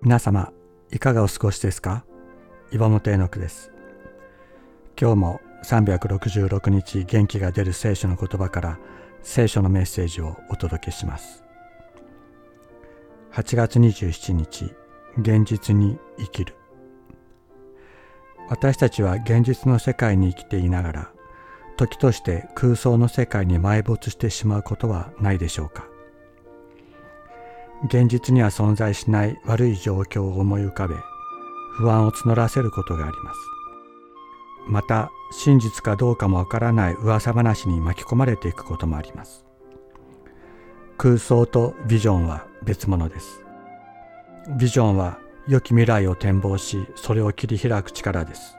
皆様いかがお過ごしですか？岩本絵の句です。今日も366日元気が出る聖書の言葉から聖書のメッセージをお届けします。8月27日現実に生きる。私たちは現実の世界に生きていながら時として空想の世界に埋没してしまうことはないでしょうか？現実には存在しない悪い状況を思い浮かべ不安を募らせることがあります。また真実かどうかもわからない噂話に巻き込まれていくこともあります。空想とビジョンは別物です。ビジョンは良き未来を展望しそれを切り開く力です。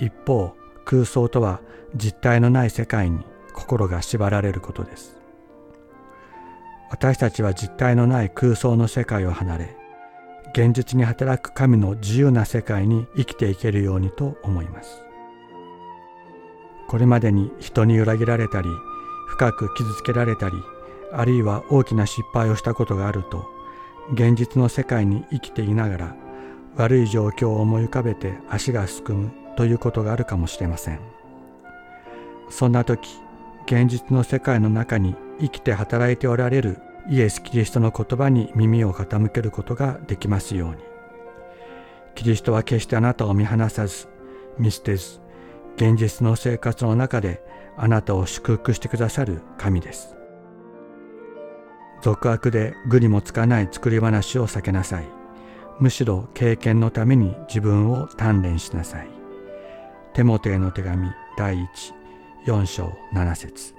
一方空想とは実体のない世界に心が縛られることです。私たちは実体のない空想の世界を離れ現実に働く神の自由な世界に生きていけるようにと思います。これまでに人に裏切られたり深く傷つけられたりあるいは大きな失敗をしたことがあると現実の世界に生きていながら悪い状況を思い浮かべて足がすくむということがあるかもしれません。そんな時現実の世界の中に生きて働いておられるイエス・キリストの言葉に耳を傾けることができますように。キリストは決してあなたを見放さず、見捨てず、現実の生活の中であなたを祝福してくださる神です。俗悪で愚にもつかない作り話を避けなさい。むしろ経験のために自分を鍛錬しなさい。テモテへの手紙第1、4章7節